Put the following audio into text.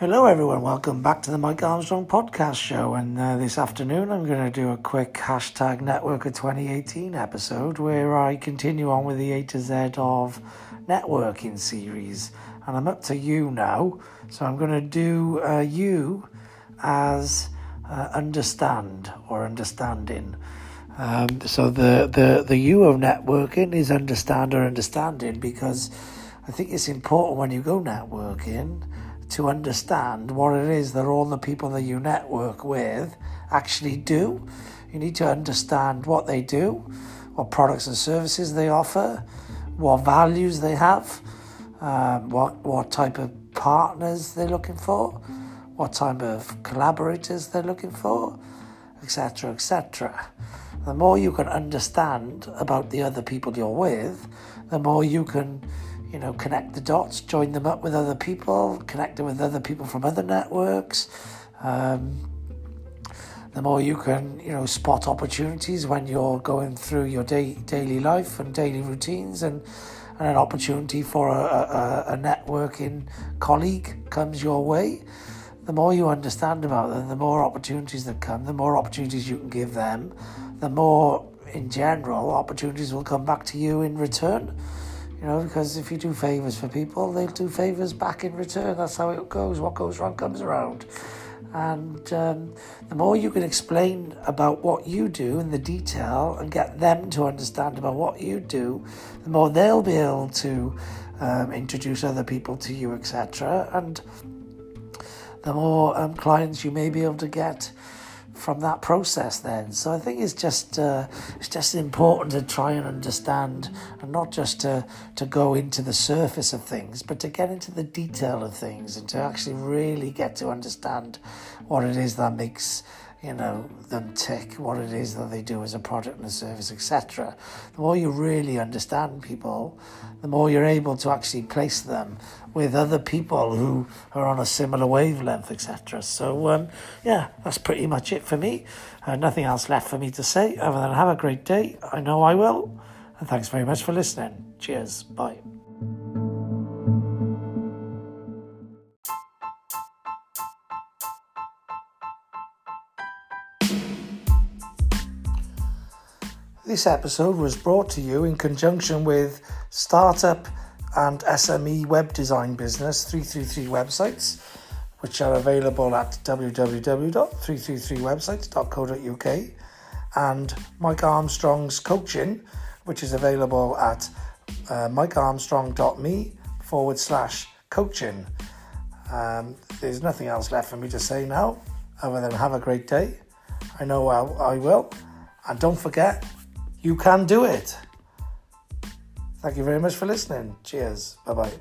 Hello, everyone. Welcome back to the Mike Armstrong podcast show. And uh, this afternoon, I'm going to do a quick hashtag Networker 2018 episode where I continue on with the A to Z of networking series. And I'm up to you now. So I'm going to do uh, you as uh, understand or understanding. Um, so the, the, the you of networking is understand or understanding because I think it's important when you go networking to understand what it is that all the people that you network with actually do. You need to understand what they do, what products and services they offer, what values they have, um, what what type of partners they're looking for, what type of collaborators they're looking for, etc., etc. The more you can understand about the other people you're with, the more you can you know, connect the dots, join them up with other people, connect them with other people from other networks. Um, the more you can, you know, spot opportunities when you're going through your day, daily life and daily routines, and, and an opportunity for a, a, a networking colleague comes your way. The more you understand about them, the more opportunities that come, the more opportunities you can give them, the more, in general, opportunities will come back to you in return. You know, because if you do favours for people, they'll do favours back in return. That's how it goes. What goes around comes around. And um, the more you can explain about what you do in the detail and get them to understand about what you do, the more they'll be able to um, introduce other people to you, etc. And the more um, clients you may be able to get from that process then. So I think it's just uh, it's just important to try and understand and not just to to go into the surface of things, but to get into the detail of things and to actually really get to understand what it is that makes you know them tick, what it is that they do as a product and a service, etc. The more you really understand people, the more you're able to actually place them with other people who are on a similar wavelength, etc. So um, yeah, that's pretty much it for me. Uh, nothing else left for me to say other than have a great day. I know I will, and thanks very much for listening. Cheers. Bye. This episode was brought to you in conjunction with Startup and SME web design business 333 websites, which are available at www.333websites.co.uk, and Mike Armstrong's coaching, which is available at uh, mikearmstrong.me forward slash coaching. Um, there's nothing else left for me to say now other than have a great day. I know I, I will. And don't forget, you can do it. Thank you very much for listening. Cheers. Bye bye.